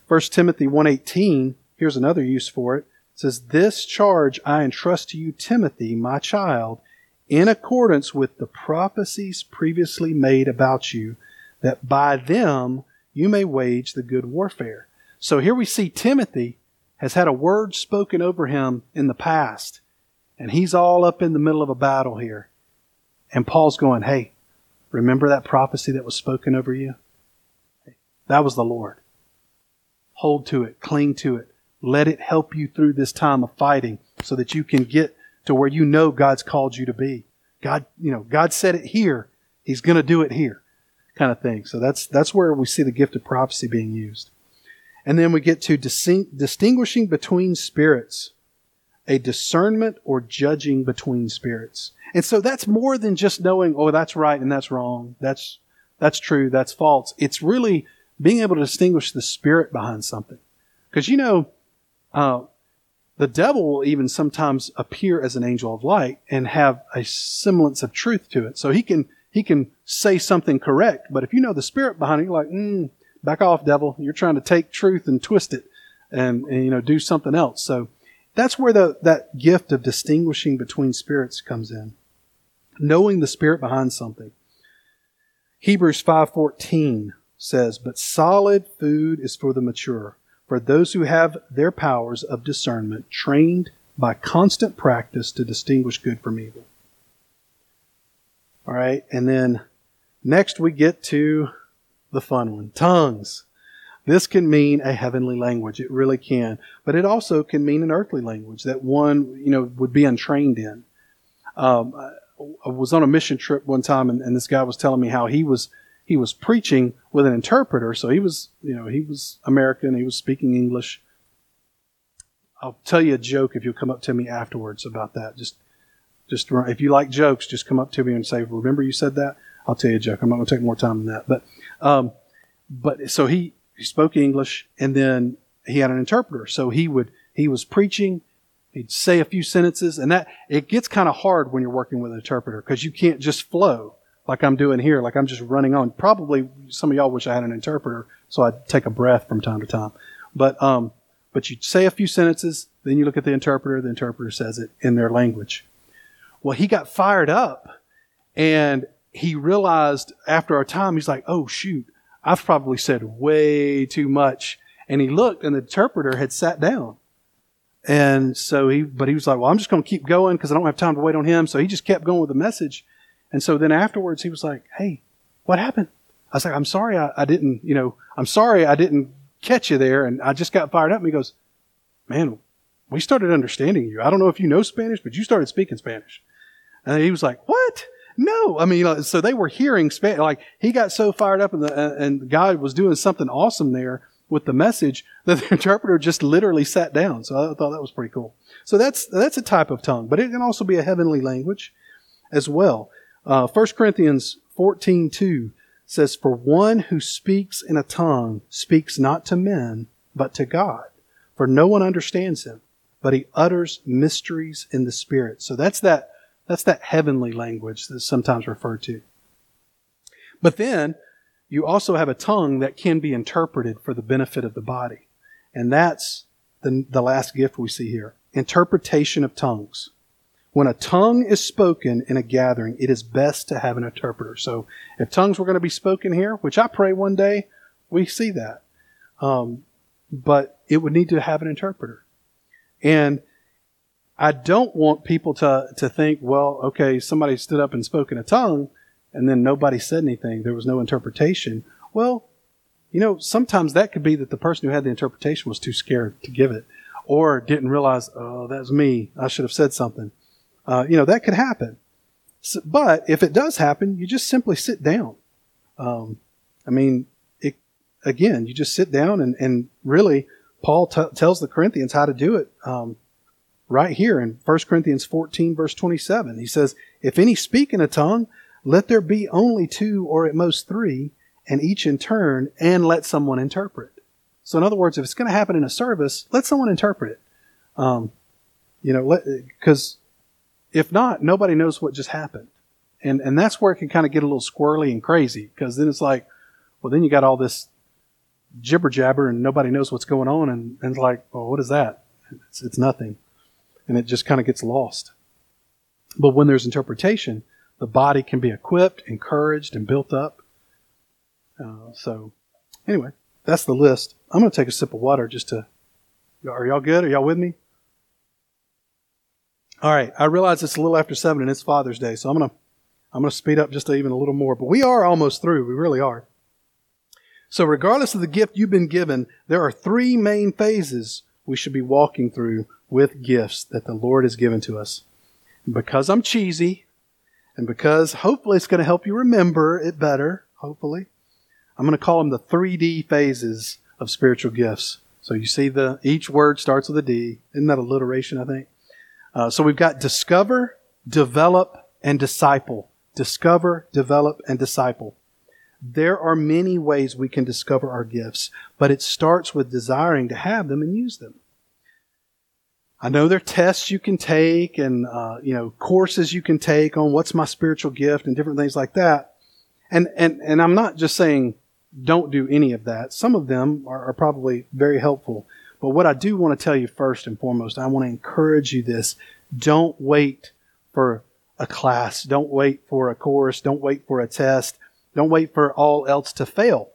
1 Timothy 1:18, here's another use for it says, This charge I entrust to you, Timothy, my child, in accordance with the prophecies previously made about you, that by them you may wage the good warfare. So here we see Timothy has had a word spoken over him in the past, and he's all up in the middle of a battle here. And Paul's going, Hey, remember that prophecy that was spoken over you? That was the Lord. Hold to it, cling to it, let it help you through this time of fighting so that you can get to where you know God's called you to be. God, you know, God said it here. He's going to do it here kind of thing. So that's, that's where we see the gift of prophecy being used. And then we get to distinguishing between spirits, a discernment or judging between spirits. And so that's more than just knowing, oh, that's right and that's wrong. That's, that's true. That's false. It's really being able to distinguish the spirit behind something. Because you know, uh, the devil will even sometimes appear as an angel of light and have a semblance of truth to it. So he can he can say something correct, but if you know the spirit behind it, you're like, mm, back off, devil. You're trying to take truth and twist it and, and you know do something else. So that's where the that gift of distinguishing between spirits comes in. Knowing the spirit behind something. Hebrews 5:14 says, "But solid food is for the mature." for those who have their powers of discernment trained by constant practice to distinguish good from evil. All right, and then Next, we get to the fun one tongues. This can mean a heavenly language. It really can. But it also can mean an earthly language that one, you know, would be untrained in. Um, I was on a mission trip one time and, and this guy was telling me how he was, he was preaching with an interpreter. So he was, you know, he was American. He was speaking English. I'll tell you a joke if you'll come up to me afterwards about that. Just, just if you like jokes, just come up to me and say, "Remember you said that." I'll tell you a joke. I'm not going to take more time than that. But, um, but so he he spoke English, and then he had an interpreter. So he would he was preaching. He'd say a few sentences, and that it gets kind of hard when you're working with an interpreter because you can't just flow like I'm doing here, like I'm just running on. Probably some of y'all wish I had an interpreter, so I'd take a breath from time to time. But um, but you say a few sentences, then you look at the interpreter. The interpreter says it in their language. Well, he got fired up, and he realized after our time, he's like, "Oh shoot, I've probably said way too much." And he looked, and the interpreter had sat down. And so he, but he was like, "Well, I'm just going to keep going because I don't have time to wait on him." So he just kept going with the message. And so then afterwards, he was like, "Hey, what happened?" I was like, "I'm sorry, I, I didn't, you know, I'm sorry I didn't catch you there." And I just got fired up. And he goes, "Man, we started understanding you. I don't know if you know Spanish, but you started speaking Spanish." And he was like, "What?" No, I mean, so they were hearing Spanish. Like he got so fired up, and the and God was doing something awesome there with the message that the interpreter just literally sat down. So I thought that was pretty cool. So that's that's a type of tongue, but it can also be a heavenly language as well. Uh, 1 Corinthians 14 2 says, For one who speaks in a tongue speaks not to men, but to God. For no one understands him, but he utters mysteries in the Spirit. So that's that, that's that heavenly language that's sometimes referred to. But then, you also have a tongue that can be interpreted for the benefit of the body. And that's the, the last gift we see here. Interpretation of tongues. When a tongue is spoken in a gathering, it is best to have an interpreter. So if tongues were going to be spoken here, which I pray one day we see that, um, but it would need to have an interpreter. And I don't want people to, to think, well, okay, somebody stood up and spoke in a tongue and then nobody said anything. There was no interpretation. Well, you know, sometimes that could be that the person who had the interpretation was too scared to give it or didn't realize, oh, that's me. I should have said something. Uh, you know, that could happen. So, but if it does happen, you just simply sit down. Um, I mean, it, again, you just sit down and, and really, Paul t- tells the Corinthians how to do it um, right here in 1 Corinthians 14, verse 27. He says, If any speak in a tongue, let there be only two or at most three, and each in turn, and let someone interpret. So, in other words, if it's going to happen in a service, let someone interpret it. Um, you know, because if not, nobody knows what just happened. And, and that's where it can kind of get a little squirrely and crazy because then it's like, well, then you got all this jibber jabber and nobody knows what's going on. And, and it's like, well, what is that? It's, it's nothing. And it just kind of gets lost. But when there's interpretation, the body can be equipped, encouraged, and built up. Uh, so, anyway, that's the list. I'm going to take a sip of water just to. Are y'all good? Are y'all with me? All right, I realize it's a little after seven and it's Father's Day, so I'm gonna I'm gonna speed up just even a little more. But we are almost through. We really are. So, regardless of the gift you've been given, there are three main phases we should be walking through with gifts that the Lord has given to us. And because I'm cheesy, and because hopefully it's going to help you remember it better, hopefully, I'm going to call them the 3D phases of spiritual gifts. So you see the each word starts with a D. Isn't that alliteration, I think? Uh, so we've got discover, develop, and disciple. Discover, develop, and disciple. There are many ways we can discover our gifts, but it starts with desiring to have them and use them. I know there are tests you can take and, uh, you know, courses you can take on what's my spiritual gift and different things like that. And, and, and I'm not just saying don't do any of that. Some of them are, are probably very helpful. But what I do want to tell you first and foremost, I want to encourage you this. Don't wait for a class. Don't wait for a course. Don't wait for a test. Don't wait for all else to fail.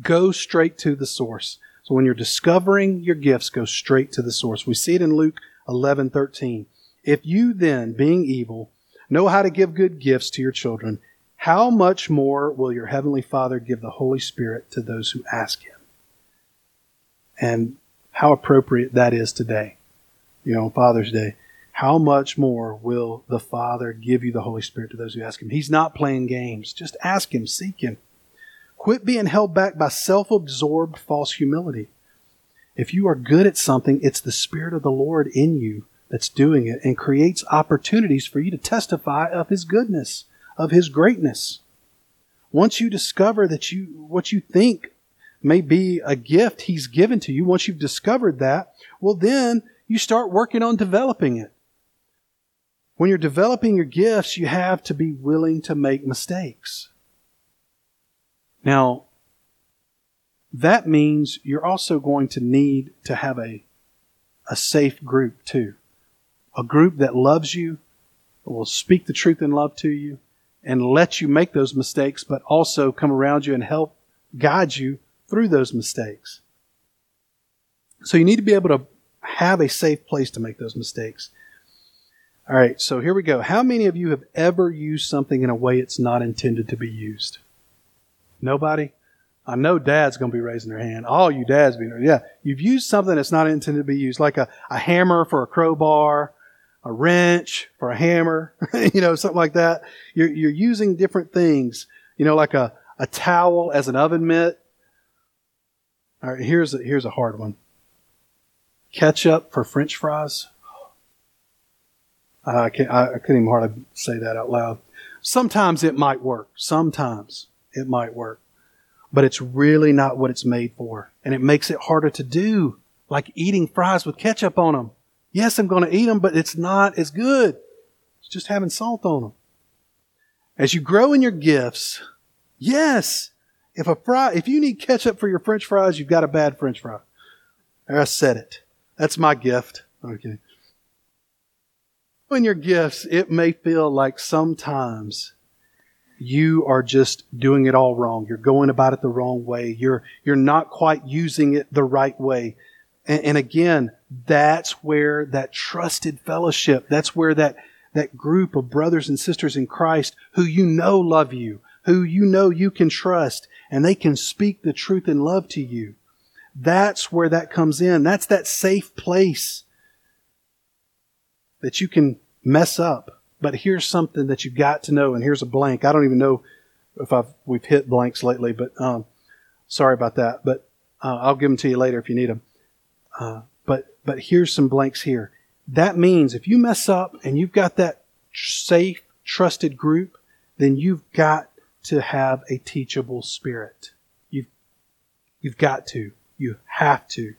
Go straight to the source. So when you're discovering your gifts, go straight to the source. We see it in Luke 11, 13. If you then, being evil, know how to give good gifts to your children, how much more will your heavenly Father give the Holy Spirit to those who ask him? And how appropriate that is today, you know, on Father's Day. How much more will the Father give you the Holy Spirit to those who ask him? He's not playing games. Just ask him, seek him. Quit being held back by self absorbed false humility. If you are good at something, it's the Spirit of the Lord in you that's doing it and creates opportunities for you to testify of His goodness, of His greatness. Once you discover that you, what you think may be a gift He's given to you, once you've discovered that, well, then you start working on developing it. When you're developing your gifts, you have to be willing to make mistakes. Now, that means you're also going to need to have a, a safe group too. A group that loves you, will speak the truth in love to you, and let you make those mistakes, but also come around you and help guide you through those mistakes. So you need to be able to have a safe place to make those mistakes. All right, so here we go. How many of you have ever used something in a way it's not intended to be used? Nobody? I know dad's going to be raising their hand. All you dads being, yeah, you've used something that's not intended to be used, like a, a hammer for a crowbar, a wrench for a hammer, you know, something like that. You're, you're using different things, you know, like a, a towel as an oven mitt. All right, here's a, here's a hard one. Ketchup for French fries. I can't, I, I couldn't even hardly say that out loud. Sometimes it might work. Sometimes it might work but it's really not what it's made for. And it makes it harder to do, like eating fries with ketchup on them. Yes, I'm going to eat them, but it's not as good. It's just having salt on them. As you grow in your gifts, yes, if a fry, if you need ketchup for your french fries, you've got a bad french fry. I said it. That's my gift. Okay. In your gifts, it may feel like sometimes you are just doing it all wrong. You're going about it the wrong way. You're, you're not quite using it the right way. And, and again, that's where that trusted fellowship, that's where that, that group of brothers and sisters in Christ who you know love you, who you know you can trust, and they can speak the truth in love to you. That's where that comes in. That's that safe place that you can mess up but here's something that you've got to know, and here's a blank. I don't even know if I've we've hit blanks lately, but um, sorry about that. But uh, I'll give them to you later if you need them. Uh, but but here's some blanks here. That means if you mess up and you've got that safe, trusted group, then you've got to have a teachable spirit. You've you've got to. You have to.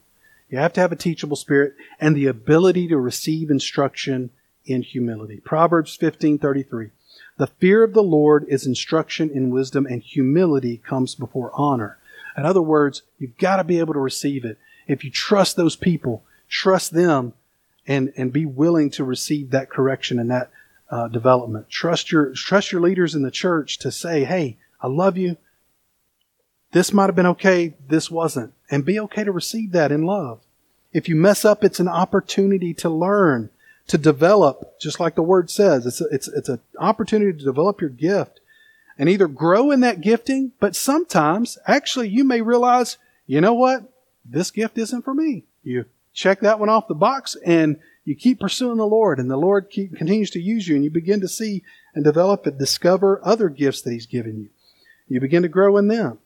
You have to have a teachable spirit and the ability to receive instruction in humility. Proverbs 15:33. The fear of the Lord is instruction in wisdom and humility comes before honor. In other words, you've got to be able to receive it. If you trust those people, trust them and, and be willing to receive that correction and that uh, development. Trust your, trust your leaders in the church to say, Hey, I love you. This might have been okay. This wasn't. And be okay to receive that in love. If you mess up, it's an opportunity to learn to develop, just like the word says. It's a, it's it's an opportunity to develop your gift and either grow in that gifting, but sometimes actually you may realize, you know what? This gift isn't for me. You check that one off the box and you keep pursuing the Lord and the Lord keep, continues to use you and you begin to see and develop and discover other gifts that He's given you. You begin to grow in them.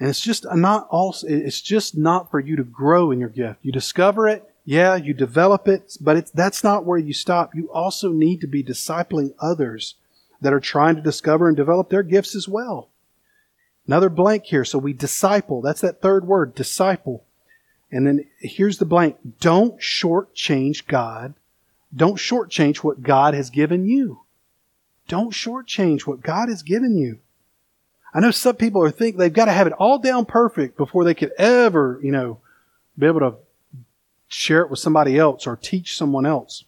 And it's just not also, it's just not for you to grow in your gift. You discover it, yeah, you develop it, but it's, that's not where you stop. You also need to be discipling others that are trying to discover and develop their gifts as well. Another blank here. So we disciple. That's that third word, disciple. And then here's the blank. Don't shortchange God. Don't shortchange what God has given you. Don't shortchange what God has given you. I know some people are think they've got to have it all down perfect before they could ever, you know, be able to share it with somebody else or teach someone else.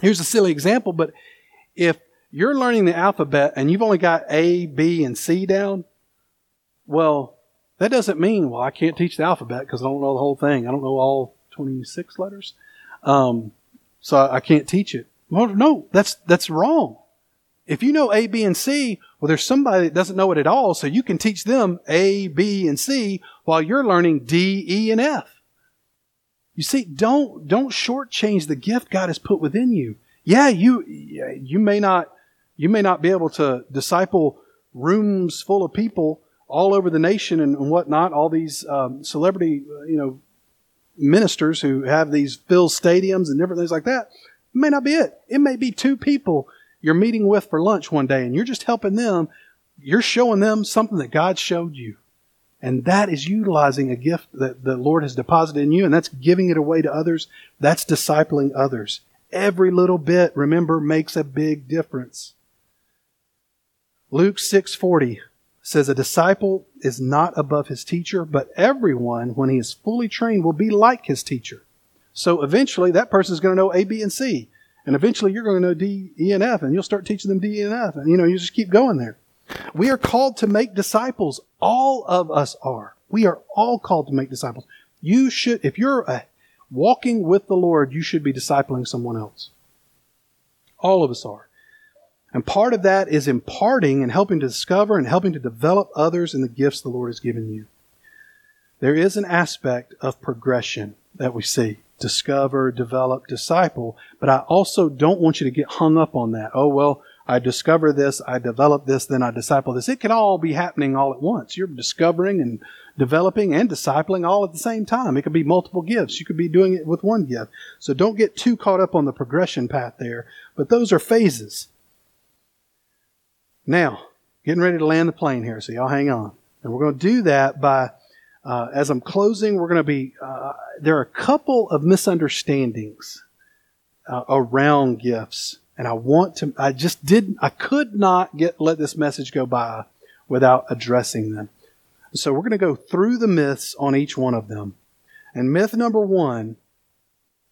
Here's a silly example, but if you're learning the alphabet and you've only got A, B, and C down, well, that doesn't mean, well, I can't teach the alphabet because I don't know the whole thing. I don't know all 26 letters. Um, so I can't teach it. Well, no, that's, that's wrong. If you know A, B, and C, well, there's somebody that doesn't know it at all, so you can teach them A, B, and C while you're learning D, E, and F. You see, don't, don't shortchange the gift God has put within you. Yeah, you, you may not, you may not be able to disciple rooms full of people all over the nation and, whatnot, all these um, celebrity, uh, you know, ministers who have these filled stadiums and different things like that. It may not be it. It may be two people you're meeting with for lunch one day and you're just helping them. You're showing them something that God showed you. And that is utilizing a gift that the Lord has deposited in you, and that's giving it away to others. That's discipling others. Every little bit, remember, makes a big difference. Luke 6:40 says a disciple is not above his teacher, but everyone when he is fully trained will be like his teacher. So eventually that person is going to know A, B, and C. And eventually you're going to know D, E, and F, and you'll start teaching them D, E, and F. And you know, you just keep going there. We are called to make disciples. All of us are. We are all called to make disciples. You should, if you're a, walking with the Lord, you should be discipling someone else. All of us are. And part of that is imparting and helping to discover and helping to develop others in the gifts the Lord has given you. There is an aspect of progression that we see discover, develop, disciple, but I also don't want you to get hung up on that. Oh, well, I discover this, I develop this, then I disciple this. It can all be happening all at once. You're discovering and developing and discipling all at the same time. It could be multiple gifts. You could be doing it with one gift. So don't get too caught up on the progression path there, but those are phases. Now, getting ready to land the plane here, so y'all hang on. And we're going to do that by, uh, as I'm closing, we're going to be, uh, there are a couple of misunderstandings uh, around gifts and I want to, I just didn't, I could not get, let this message go by without addressing them. So we're going to go through the myths on each one of them. And myth number one,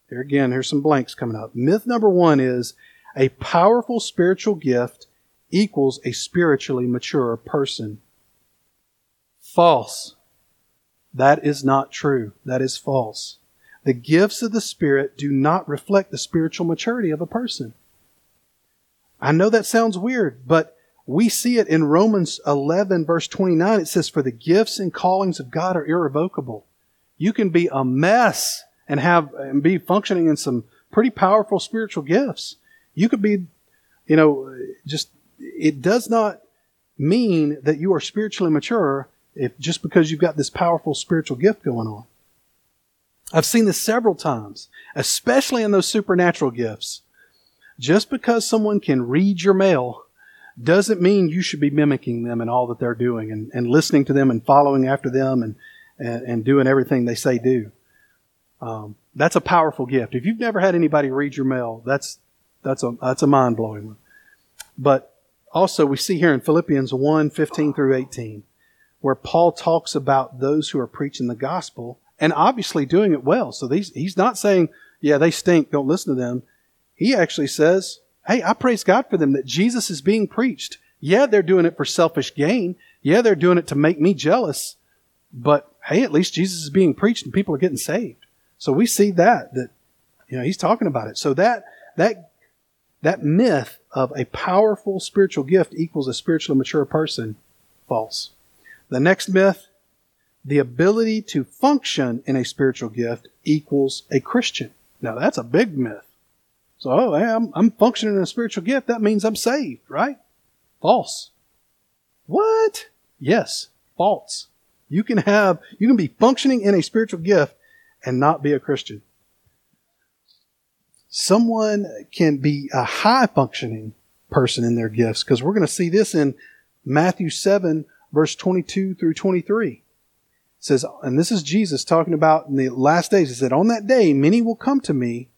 here again, here's some blanks coming up. Myth number one is a powerful spiritual gift equals a spiritually mature person. False. That is not true. That is false. The gifts of the Spirit do not reflect the spiritual maturity of a person. I know that sounds weird, but we see it in Romans 11 verse 29. It says, for the gifts and callings of God are irrevocable. You can be a mess and have, and be functioning in some pretty powerful spiritual gifts. You could be, you know, just, it does not mean that you are spiritually mature if just because you've got this powerful spiritual gift going on. I've seen this several times, especially in those supernatural gifts. Just because someone can read your mail doesn't mean you should be mimicking them in all that they're doing and, and listening to them and following after them and, and, and doing everything they say do. Um, that's a powerful gift. If you've never had anybody read your mail, that's, that's a, that's a mind blowing one. But also we see here in Philippians 1, 15 through 18, where Paul talks about those who are preaching the gospel and obviously doing it well. So these, he's not saying, yeah, they stink, don't listen to them he actually says, Hey, I praise God for them that Jesus is being preached. Yeah, they're doing it for selfish gain. Yeah, they're doing it to make me jealous. But hey, at least Jesus is being preached and people are getting saved. So we see that, that, you know, he's talking about it. So that, that, that myth of a powerful spiritual gift equals a spiritually mature person, false. The next myth, the ability to function in a spiritual gift equals a Christian. Now that's a big myth. So, oh, I'm, I'm functioning in a spiritual gift. That means I'm saved, right? False. What? Yes, false. You can have, you can be functioning in a spiritual gift and not be a Christian. Someone can be a high functioning person in their gifts because we're going to see this in Matthew 7 verse 22 through 23. It says, and this is Jesus talking about in the last days. He said, on that day, many will come to me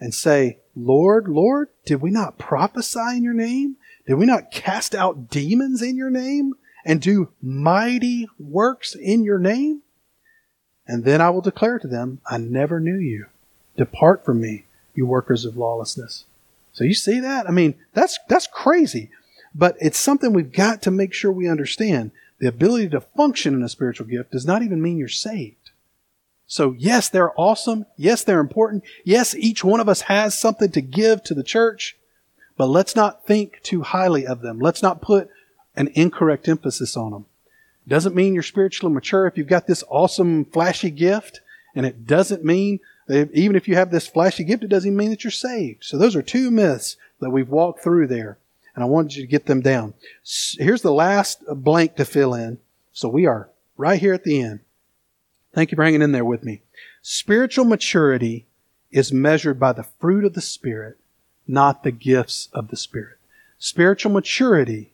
and say, Lord, Lord, did we not prophesy in your name? Did we not cast out demons in your name and do mighty works in your name? And then I will declare to them, I never knew you. Depart from me, you workers of lawlessness. So you see that? I mean, that's, that's crazy. But it's something we've got to make sure we understand. The ability to function in a spiritual gift does not even mean you're saved. So yes, they're awesome. Yes, they're important. Yes, each one of us has something to give to the church. but let's not think too highly of them. Let's not put an incorrect emphasis on them. Doesn't mean you're spiritually mature if you've got this awesome flashy gift, and it doesn't mean even if you have this flashy gift, it doesn't mean that you're saved. So those are two myths that we've walked through there, and I wanted you to get them down. Here's the last blank to fill in. So we are right here at the end. Thank you for hanging in there with me. Spiritual maturity is measured by the fruit of the Spirit, not the gifts of the Spirit. Spiritual maturity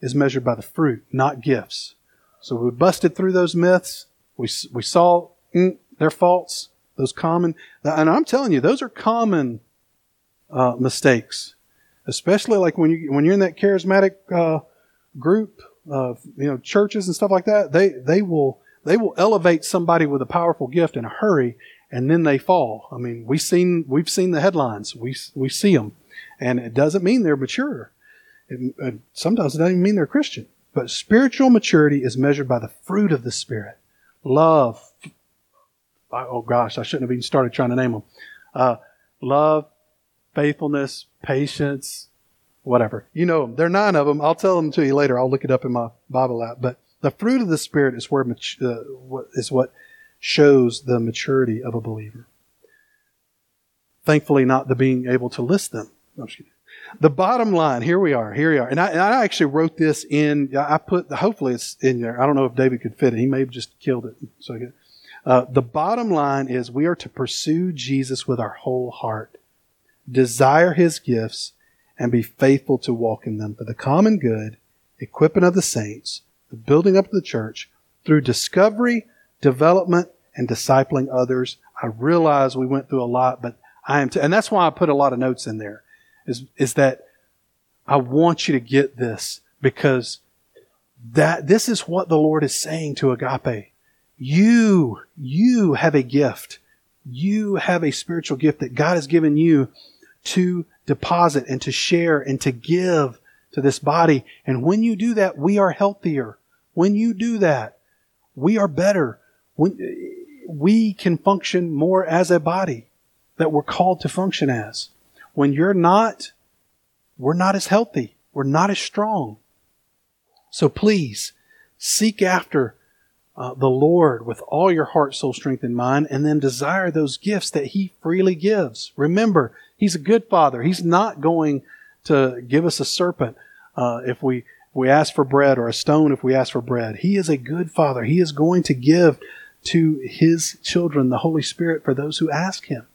is measured by the fruit, not gifts. So we busted through those myths. We, we saw mm, their faults, those common, and I'm telling you, those are common uh, mistakes, especially like when you when you're in that charismatic uh, group of you know churches and stuff like that. They they will they will elevate somebody with a powerful gift in a hurry, and then they fall. I mean, we've seen we've seen the headlines. We we see them, and it doesn't mean they're mature. It, sometimes it doesn't even mean they're Christian. But spiritual maturity is measured by the fruit of the Spirit. Love. Oh gosh, I shouldn't have even started trying to name them. Uh, love, faithfulness, patience, whatever. You know them. There are nine of them. I'll tell them to you later. I'll look it up in my Bible app. But the fruit of the Spirit is where uh, is what shows the maturity of a believer. Thankfully, not the being able to list them. No, the bottom line, here we are, here we are. And I, and I, actually wrote this in, I put, hopefully it's in there. I don't know if David could fit it. He may have just killed it. So uh, the bottom line is we are to pursue Jesus with our whole heart, desire his gifts, and be faithful to walk in them for the common good, equipping of the saints, the building up of the church, through discovery, development, and discipling others. I realize we went through a lot, but I am, t- and that's why I put a lot of notes in there is, is that I want you to get this because that this is what the Lord is saying to agape. You, you have a gift. You have a spiritual gift that God has given you to deposit and to share and to give to this body. And when you do that, we are healthier. When you do that, we are better. When, we can function more as a body that we're called to function as when you're not, we're not as healthy. We're not as strong. So please seek after uh, the Lord with all your heart, soul, strength, and mind, and then desire those gifts that He freely gives. Remember, He's a good Father. He's not going to give us a serpent uh, if we we ask for bread or a stone if we ask for bread. He is a good Father. He is going to give to His children the Holy Spirit for those who ask Him.